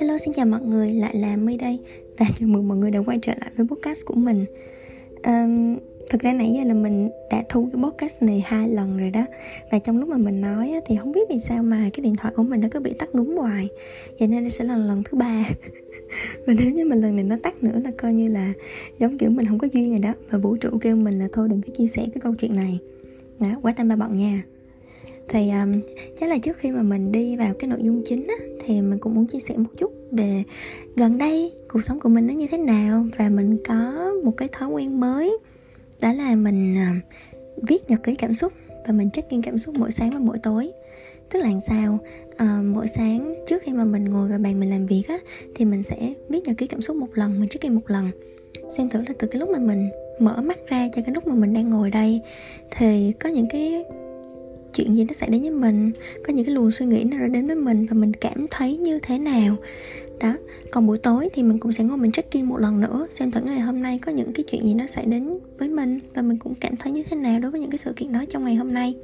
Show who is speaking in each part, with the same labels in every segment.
Speaker 1: Hello xin chào mọi người, lại là My đây Và chào mừng mọi người đã quay trở lại với podcast của mình. Um, Thực ra nãy giờ là mình đã thu cái podcast này hai lần rồi đó Và trong lúc mà mình nói á, thì không biết vì sao mà cái điện thoại của mình nó cứ bị tắt ngúm hoài Vậy nên đây sẽ là lần thứ ba. Và nếu như mà lần này nó tắt nữa là coi như là giống kiểu mình không có duyên rồi đó Và vũ trụ kêu mình là thôi đừng có chia sẻ cái câu chuyện này. Đó, quá tam ba bận nha thì um, chắc là trước khi mà mình đi vào cái nội dung chính á, thì mình cũng muốn chia sẻ một chút về gần đây cuộc sống của mình nó như thế nào và mình có một cái thói quen mới. Đó là mình uh, viết nhật ký cảm xúc và mình check in cảm xúc mỗi sáng và mỗi tối. Tức là làm sao? À, mỗi sáng trước khi mà mình ngồi vào bàn mình làm việc á thì mình sẽ viết nhật ký cảm xúc một lần mình check in một lần. Xem thử là từ cái lúc mà mình mở mắt ra cho cái lúc mà mình đang ngồi đây thì có những cái chuyện gì nó xảy đến với mình. Có những cái luồng suy nghĩ nó nào đến với mình và mình cảm thấy như thế nào. Đó còn buổi tối thì mình cũng sẽ ngồi mình check in một lần nữa xem thử ngày hôm nay có những cái chuyện gì nó xảy đến với mình và mình cũng cảm thấy như thế nào đối với những cái sự kiện đó trong ngày hôm nay.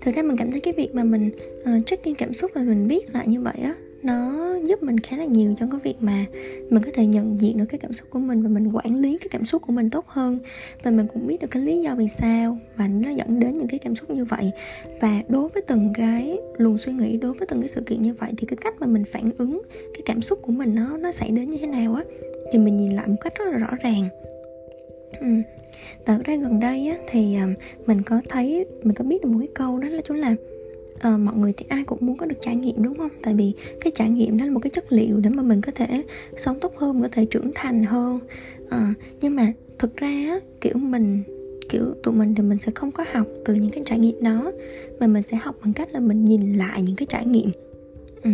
Speaker 1: Thực ra mình cảm thấy cái việc mà mình uh, check in cảm xúc và mình viết lại như vậy á nó giúp mình khá là nhiều trong cái việc mà mình có thể nhận diện được cái cảm xúc của mình và mình quản lý cái cảm xúc của mình tốt hơn và mình cũng biết được cái lý do vì sao mà nó dẫn đến những cái cảm xúc như vậy và đối với từng cái luồng suy nghĩ đối với từng cái sự kiện như vậy thì cái cách mà mình phản ứng cái cảm xúc của mình nó nó xảy đến như thế nào á thì mình nhìn lại một cách rất là rõ ràng ừ. Tại ra gần đây á, thì ờ, mình có thấy mình có biết được một cái câu đó là chúng là à, mọi người thì ai cũng muốn có được trải nghiệm đúng không? Tại vì cái trải nghiệm đó là một cái chất liệu để mà mình có thể sống tốt hơn có thể trưởng thành hơn. À, nhưng mà thực ra kiểu mình kiểu tụi mình thì mình sẽ không có học từ những cái trải nghiệm đó mà mình sẽ học bằng cách là mình nhìn lại những cái trải nghiệm. Ừ.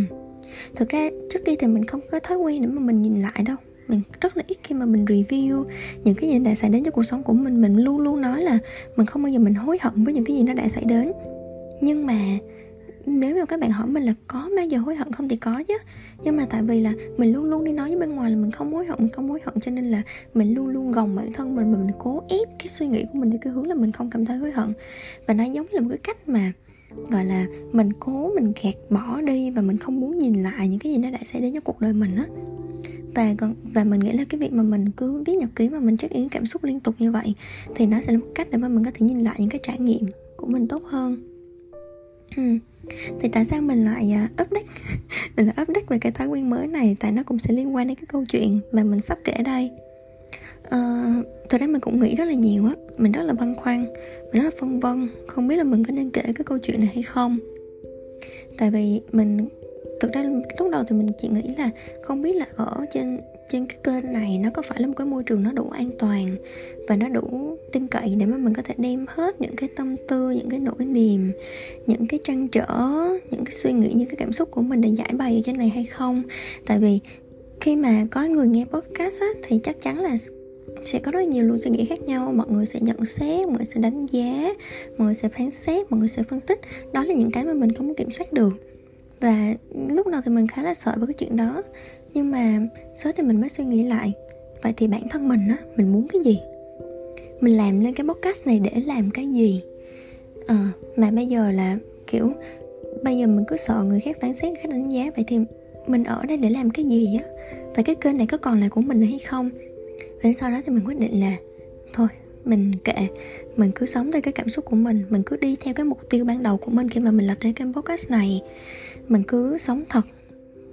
Speaker 1: thực ra trước kia thì mình không có thói quen để mà mình nhìn lại đâu. Mình rất là ít khi mà mình review những cái gì đã xảy đến cho cuộc sống của mình. Mình luôn luôn nói là mình không bao giờ mình hối hận với những cái gì nó đã xảy đến nhưng mà nếu mà các bạn hỏi mình là có bao giờ hối hận không thì có chứ. Nhưng mà tại vì là mình luôn luôn đi nói với bên ngoài là mình không hối hận, mình không hối hận, cho nên là mình luôn luôn gồng bản thân mình mình cố ép cái suy nghĩ của mình đi cái hướng là mình không cảm thấy hối hận. Và nó giống như là một cái cách mà, gọi là, mình cố, mình gạt bỏ đi và mình không muốn nhìn lại những cái gì nó đã xảy đến trong cuộc đời mình á. Và còn, và mình nghĩ là cái việc mà mình cứ viết nhật ký mà mình check in cảm xúc liên tục như vậy thì nó sẽ là một cách để mà mình có thể nhìn lại những cái trải nghiệm của mình tốt hơn ừ. thì tại sao mình lại uh, update? Mình lại update về cái thói quen mới này tại nó cũng sẽ liên quan đến cái câu chuyện mà mình sắp kể đây. Ờ, uh, thực ra mình cũng nghĩ rất là nhiều á. Mình rất là băn khoăn mình rất là phân vân không biết là mình có nên kể cái câu chuyện này hay không. Tại vì mình thực ra lúc đầu thì mình chỉ nghĩ là không biết là ở trên trên cái kênh này nó có phải là một cái môi trường nó đủ an toàn và nó đủ tin cậy để mà mình có thể đem hết những cái tâm tư những cái nỗi niềm những cái trăn trở những cái suy nghĩ những cái cảm xúc của mình để giải bày ở trên này hay không? Tại vì khi mà có người nghe podcast á, thì chắc chắn là sẽ có rất nhiều luồng suy nghĩ khác nhau. Mọi người sẽ nhận xét mọi người sẽ đánh giá mọi người sẽ phán xét mọi người sẽ phân tích. Đó là những cái mà mình không kiểm soát được. Và lúc nào thì mình khá là sợ với cái chuyện đó nhưng mà sớm thì mình mới suy nghĩ lại vậy thì bản thân mình á mình muốn cái gì? Mình làm lên cái podcast này để làm cái gì? À, mà bây giờ là kiểu bây giờ mình cứ sợ người khác phán xét người khác đánh giá vậy thì mình ở đây để làm cái gì á? Và cái kênh này có còn là của mình nữa hay không? Và sau đó thì mình quyết định là thôi mình kệ mình cứ sống theo cái cảm xúc của mình mình cứ đi theo cái mục tiêu ban đầu của mình khi mà mình lập ra cái podcast này. Mình cứ sống thật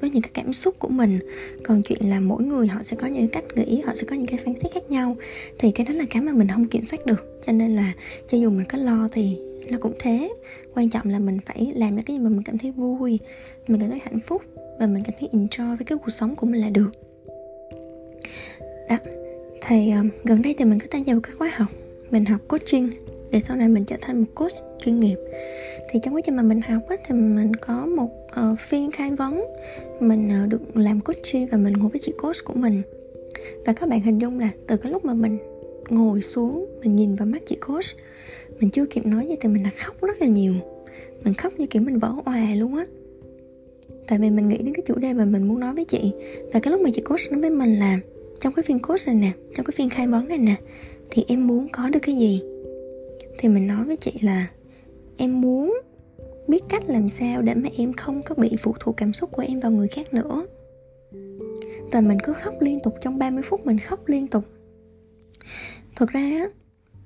Speaker 1: với những cái cảm xúc của mình. Còn chuyện là mỗi người họ sẽ có những cách nghĩ họ sẽ có những cái phán xét khác nhau. Thì cái đó là cái mà mình không kiểm soát được. Cho nên là cho dù mình có lo thì nó cũng thế. Quan trọng là mình phải làm những cái gì mà mình cảm thấy vui mình cảm thấy hạnh phúc và mình cảm thấy enjoy với cái cuộc sống của mình là được. Đó. Thì um, gần đây thì mình có tham gia một cái khóa học. Mình học coaching. Để sau này mình trở thành một coach chuyên nghiệp thì trong quá trình mà mình học á, thì mình có một uh, phiên khai vấn. Mình uh, được làm coach và mình ngồi với chị coach của mình. Và các bạn hình dung là từ cái lúc mà mình ngồi xuống mình nhìn vào mắt chị coach mình chưa kịp nói gì thì mình đã khóc rất là nhiều. Mình khóc như kiểu mình vỡ òa luôn á. Tại vì mình nghĩ đến cái chủ đề mà mình muốn nói với chị. Và cái lúc mà chị coach nói với mình là trong cái phiên coach này nè trong cái phiên khai vấn này nè thì em muốn có được cái gì? Thì mình nói với chị là em muốn biết cách làm sao để mà em không có bị phụ thuộc cảm xúc của em vào người khác nữa. Và mình cứ khóc liên tục, trong 30 phút mình khóc liên tục. Thực ra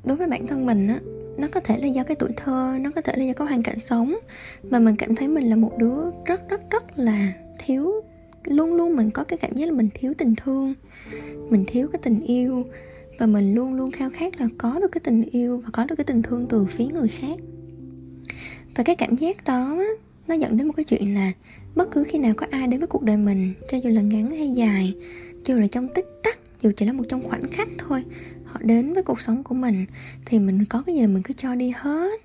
Speaker 1: đối với bản thân mình á, nó có thể là do cái tuổi thơ, nó có thể là do cái hoàn cảnh sống. Mà mình cảm thấy mình là một đứa rất rất rất là thiếu, luôn luôn mình có cái cảm giác là mình thiếu tình thương, mình thiếu cái tình yêu. Và mình luôn luôn khao khát là có được cái tình yêu và có được cái tình thương từ phía người khác và cái cảm giác đó nó dẫn đến một cái chuyện là bất cứ khi nào có ai đến với cuộc đời mình, cho dù là ngắn hay dài cho dù là trong tích tắc, dù chỉ là một trong khoảnh khắc thôi, họ đến với cuộc sống của mình, thì mình có cái gì là mình cứ cho đi hết.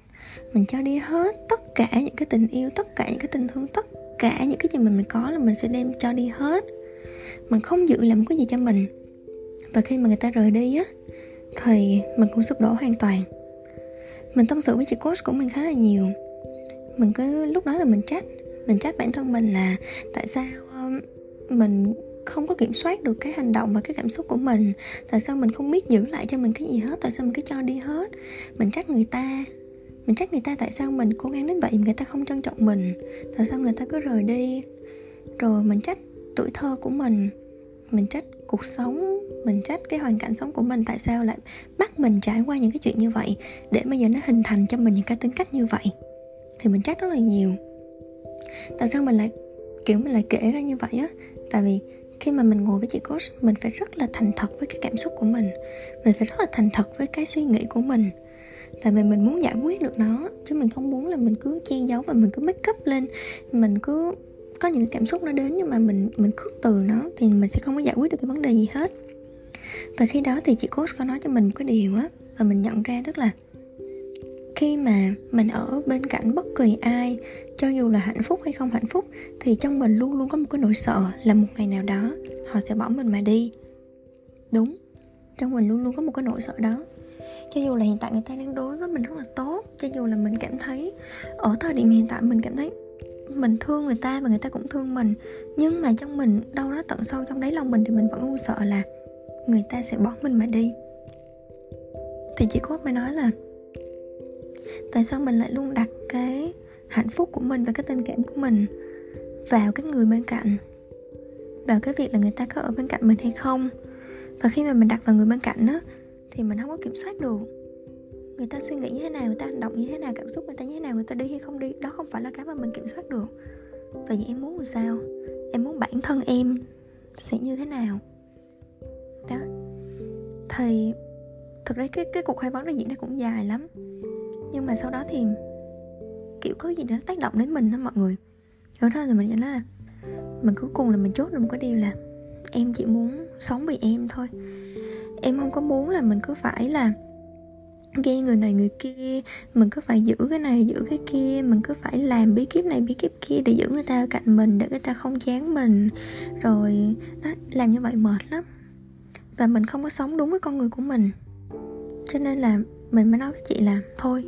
Speaker 1: Mình cho đi hết tất cả những cái tình yêu, tất cả những cái tình thương, tất cả những cái gì mình mình có là mình sẽ đem cho đi hết. Mình không giữ làm cái gì cho mình. Và khi mà người ta rời đi á, thì mình cũng sụp đổ hoàn toàn. Mình tâm sự với chị coach của mình khá là nhiều mình cứ lúc đó là mình trách mình trách bản thân mình là tại sao um, mình không có kiểm soát được cái hành động và cái cảm xúc của mình? Tại sao mình không biết giữ lại cho mình cái gì hết? Tại sao mình cứ cho đi hết? Mình trách người ta. Mình trách người ta tại sao mình cố gắng đến vậy người ta không trân trọng mình? Tại sao người ta cứ rời đi? Rồi mình trách tuổi thơ của mình. Mình trách cuộc sống. Mình trách cái hoàn cảnh sống của mình tại sao lại bắt mình trải qua những cái chuyện như vậy để bây giờ nó hình thành cho mình những cái tính cách như vậy? Thì mình trách rất là nhiều. Tại sao mình lại, kiểu, mình lại kể ra như vậy á? Tại vì khi mà mình ngồi với chị coach, mình phải rất là thành thật với cái cảm xúc của mình. Mình phải rất là thành thật với cái suy nghĩ của mình. Tại vì mình muốn giải quyết được nó, chứ mình không muốn là mình cứ che giấu và mình cứ make up lên. Mình cứ có những cảm xúc nó đến nhưng mà mình mình khước từ nó thì mình sẽ không có giải quyết được cái vấn đề gì hết. Và khi đó thì chị coach có nói cho mình một cái điều á, và mình nhận ra tức là khi mà mình ở bên cạnh bất kỳ ai, cho dù là hạnh phúc hay không hạnh phúc, thì trong mình luôn luôn có một cái nỗi sợ là một ngày nào đó họ sẽ bỏ mình mà đi. Đúng, trong mình luôn luôn có một cái nỗi sợ đó. Cho dù là hiện tại người ta đang đối với mình rất là tốt, cho dù là mình cảm thấy, ở thời điểm hiện tại mình cảm thấy mình thương người ta và người ta cũng thương mình, nhưng mà trong mình đâu đó tận sâu trong đáy lòng mình thì mình vẫn luôn sợ là người ta sẽ bỏ mình mà đi. Thì chỉ có mới nói là tại sao mình lại luôn đặt cái hạnh phúc của mình và cái tình cảm của mình vào cái người bên cạnh? Vào cái việc là người ta có ở bên cạnh mình hay không? Và khi mà mình đặt vào người bên cạnh á, thì mình không có kiểm soát được. Người ta suy nghĩ như thế nào, người ta hành động như thế nào, cảm xúc người ta như thế nào, người ta đi hay không đi, đó không phải là cái mà mình kiểm soát được. Và vậy em muốn làm sao? Em muốn bản thân em sẽ như thế nào? Đó. Thì thực ra cái cái cuộc khai vấn nó diễn ra cũng dài lắm nhưng mà sau đó thì, kiểu, có gì đó tác động đến mình đó mọi người. Rồi thôi thì mình nhận là mình cuối cùng là mình chốt được một cái điều là em chỉ muốn sống vì em thôi. Em không có muốn là mình cứ phải là ghen người này người kia, mình cứ phải giữ cái này, giữ cái kia, mình cứ phải làm bí kíp này, bí kíp kia để giữ người ta ở cạnh mình, để người ta không chán mình. Rồi đó làm như vậy mệt lắm. Và mình không có sống đúng với con người của mình. Cho nên là mình mới nói với chị là thôi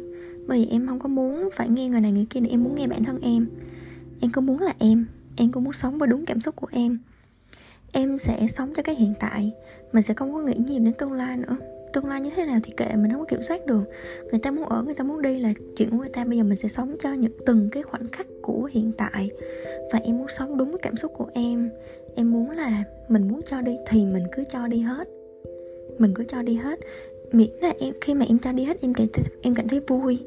Speaker 1: bởi vì em không có muốn phải nghe người này người kia nữa em muốn nghe bản thân em. Em cứ muốn là em. Em cũng muốn sống với đúng cảm xúc của em. Em sẽ sống cho cái hiện tại. Mình sẽ không có nghĩ nhiều đến tương lai nữa. Tương lai như thế nào thì kệ, mình không có kiểm soát được. Người ta muốn ở, người ta muốn đi là chuyện của người ta. Bây giờ mình sẽ sống cho những, từng cái khoảnh khắc của hiện tại. Và em muốn sống đúng với cảm xúc của em. Em muốn là mình muốn cho đi thì mình cứ cho đi hết. Mình cứ cho đi hết miễn là em khi mà em cho đi hết em cảm thấy em cảm thấy vui.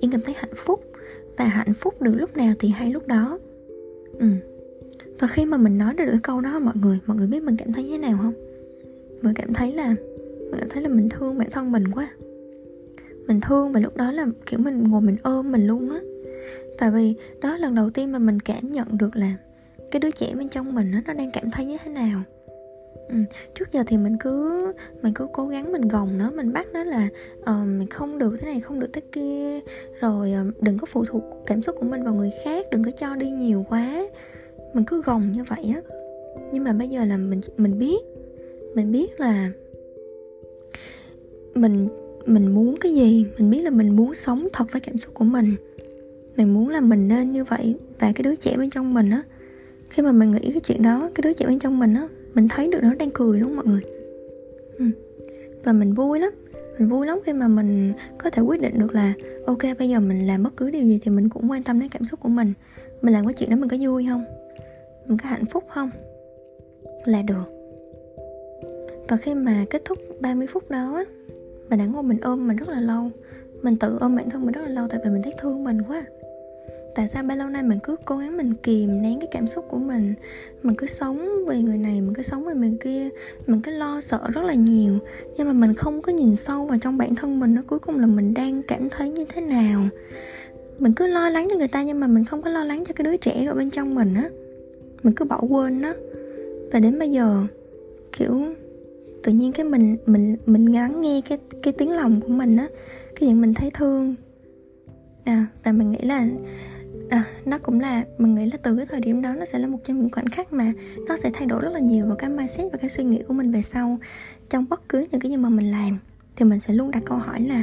Speaker 1: Em cảm thấy hạnh phúc. Và hạnh phúc được lúc nào thì hay lúc đó. Ừ. Và khi mà mình nói được cái câu đó mọi người mọi người biết mình cảm thấy thế nào không? Mình cảm thấy là mình cảm thấy là mình thương bản thân mình quá. Mình thương và lúc đó là kiểu mình ngồi mình ôm mình luôn á. Tại vì đó là lần đầu tiên mà mình cảm nhận được là cái đứa trẻ bên trong mình đó, nó đang cảm thấy như thế nào. Ừ. trước giờ thì mình cứ mình cứ cố gắng mình gồng nó mình bắt nó là uh, mình không được thế này không được thế kia. Rồi uh, đừng có phụ thuộc cảm xúc của mình vào người khác đừng có cho đi nhiều quá. Mình cứ gồng như vậy á. Nhưng mà bây giờ là mình mình biết mình biết là mình mình muốn cái gì mình biết là mình muốn sống thật với cảm xúc của mình. Mình muốn là mình nên như vậy và cái đứa trẻ bên trong mình á. Khi mà mình nghĩ cái chuyện đó cái đứa trẻ bên trong mình á mình thấy được nó đang cười luôn mọi người? Ừ. và mình vui lắm. Mình vui lắm khi mà mình có thể quyết định được là, ok, bây giờ mình làm bất cứ điều gì thì mình cũng quan tâm đến cảm xúc của mình. Mình làm cái chuyện đó mình có vui không? Mình có hạnh phúc không? Là được. Và khi mà kết thúc 30 phút đó á, mình đã ngồi mình ôm mình rất là lâu. Mình tự ôm bản thân mình rất là lâu tại vì mình thấy thương mình quá tại sao bao lâu nay mình cứ cố gắng mình kìm nén cái cảm xúc của mình? Mình cứ sống vì người này mình cứ sống vì người kia mình cứ lo sợ rất là nhiều. Nhưng mà mình không có nhìn sâu vào trong bản thân mình nó cuối cùng là mình đang cảm thấy như thế nào. Mình cứ lo lắng cho người ta nhưng mà mình không có lo lắng cho cái đứa trẻ ở bên trong mình á. Mình cứ bỏ quên nó. Và đến bây giờ kiểu tự nhiên cái mình mình mình lắng nghe cái cái tiếng lòng của mình á cái chuyện mình thấy thương. À, và mình nghĩ là à, nó cũng là mình nghĩ là từ cái thời điểm đó nó sẽ là một trong những khoảnh khắc mà nó sẽ thay đổi rất là nhiều vào cái mindset và cái suy nghĩ của mình về sau. Trong bất cứ những cái gì mà mình làm thì mình sẽ luôn đặt câu hỏi là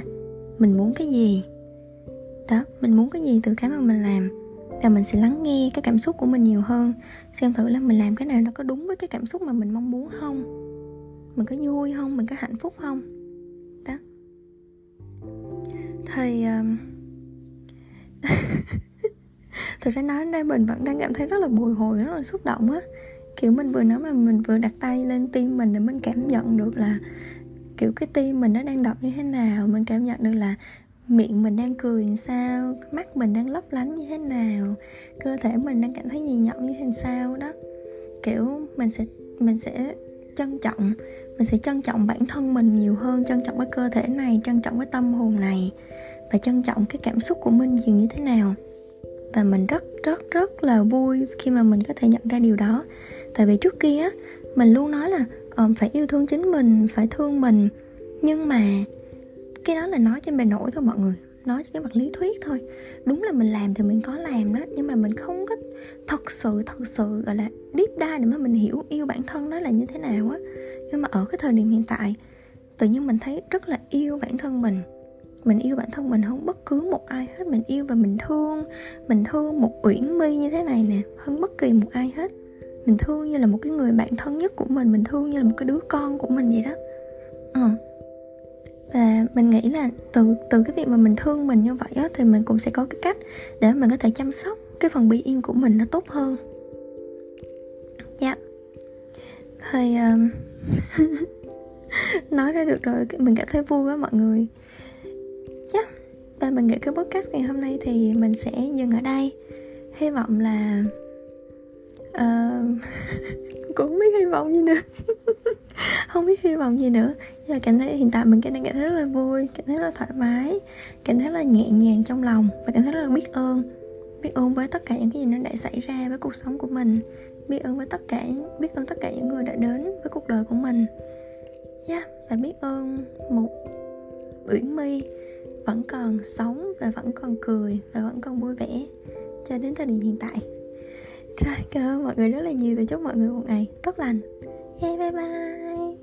Speaker 1: mình muốn cái gì? Đó mình muốn cái gì từ cái mà mình làm? Và mình sẽ lắng nghe cái cảm xúc của mình nhiều hơn. Xem thử là mình làm cái này nó có đúng với cái cảm xúc mà mình mong muốn không? Mình có vui không? Mình có hạnh phúc không? Đó. Thì uh, thực ra nói đến đây mình vẫn đang cảm thấy rất là bồi hồi, rất là xúc động á. Kiểu mình vừa nói mà mình vừa đặt tay lên tim mình để mình cảm nhận được là, kiểu, cái tim mình nó đang đập như thế nào, mình cảm nhận được là miệng mình đang cười làm sao, mắt mình đang lấp lánh như thế nào, cơ thể mình đang cảm thấy gì nhộng như thế sao đó. Kiểu, mình sẽ mình sẽ trân trọng, mình sẽ trân trọng bản thân mình nhiều hơn, trân trọng cái cơ thể này, trân trọng cái tâm hồn này và trân trọng cái cảm xúc của mình nhiều như thế nào và mình rất rất rất là vui khi mà mình có thể nhận ra điều đó. Tại vì trước kia mình luôn nói là um, phải yêu thương chính mình phải thương mình. Nhưng mà cái đó là nói trên bề nổi thôi mọi người nói cái mặt lý thuyết thôi. Đúng là mình làm thì mình có làm đó nhưng mà mình không có thật sự thật sự gọi là deep dive để mà mình hiểu yêu bản thân đó là như thế nào á. Nhưng mà ở cái thời điểm hiện tại tự nhiên mình thấy rất là yêu bản thân mình mình yêu bản thân mình hơn bất cứ một ai hết. Mình yêu và mình thương mình thương một uyển mi như thế này nè hơn bất kỳ một ai hết. Mình thương như là một cái người bạn thân nhất của mình mình thương như là một cái đứa con của mình vậy đó. Ờ. Và mình nghĩ là từ từ cái việc mà mình thương mình như vậy á thì mình cũng sẽ có cái cách để mình có thể chăm sóc cái phần bị yên của mình nó tốt hơn. Dạ. Yeah. thì um, nói ra được rồi mình cảm thấy vui quá mọi người và mình nghĩ cái podcast ngày hôm nay thì mình sẽ dừng ở đây. Hy vọng là uh, cũng không biết hy vọng gì nữa. Không biết hy vọng gì nữa. Giờ cảm thấy hiện tại mình đang cảm thấy rất là vui cảm thấy rất là thoải mái cảm thấy rất là nhẹ nhàng trong lòng và cảm thấy rất là biết ơn. Biết ơn với tất cả những cái gì nó đã xảy ra với cuộc sống của mình. Biết ơn với tất cả biết ơn tất cả những người đã đến với cuộc đời của mình. Yeah, và biết ơn một uyển my vẫn còn sống và vẫn còn cười và vẫn còn vui vẻ cho đến thời điểm hiện tại. Rồi, cảm ơn mọi người rất là nhiều và chúc mọi người một ngày tốt lành. Yeah bye bye.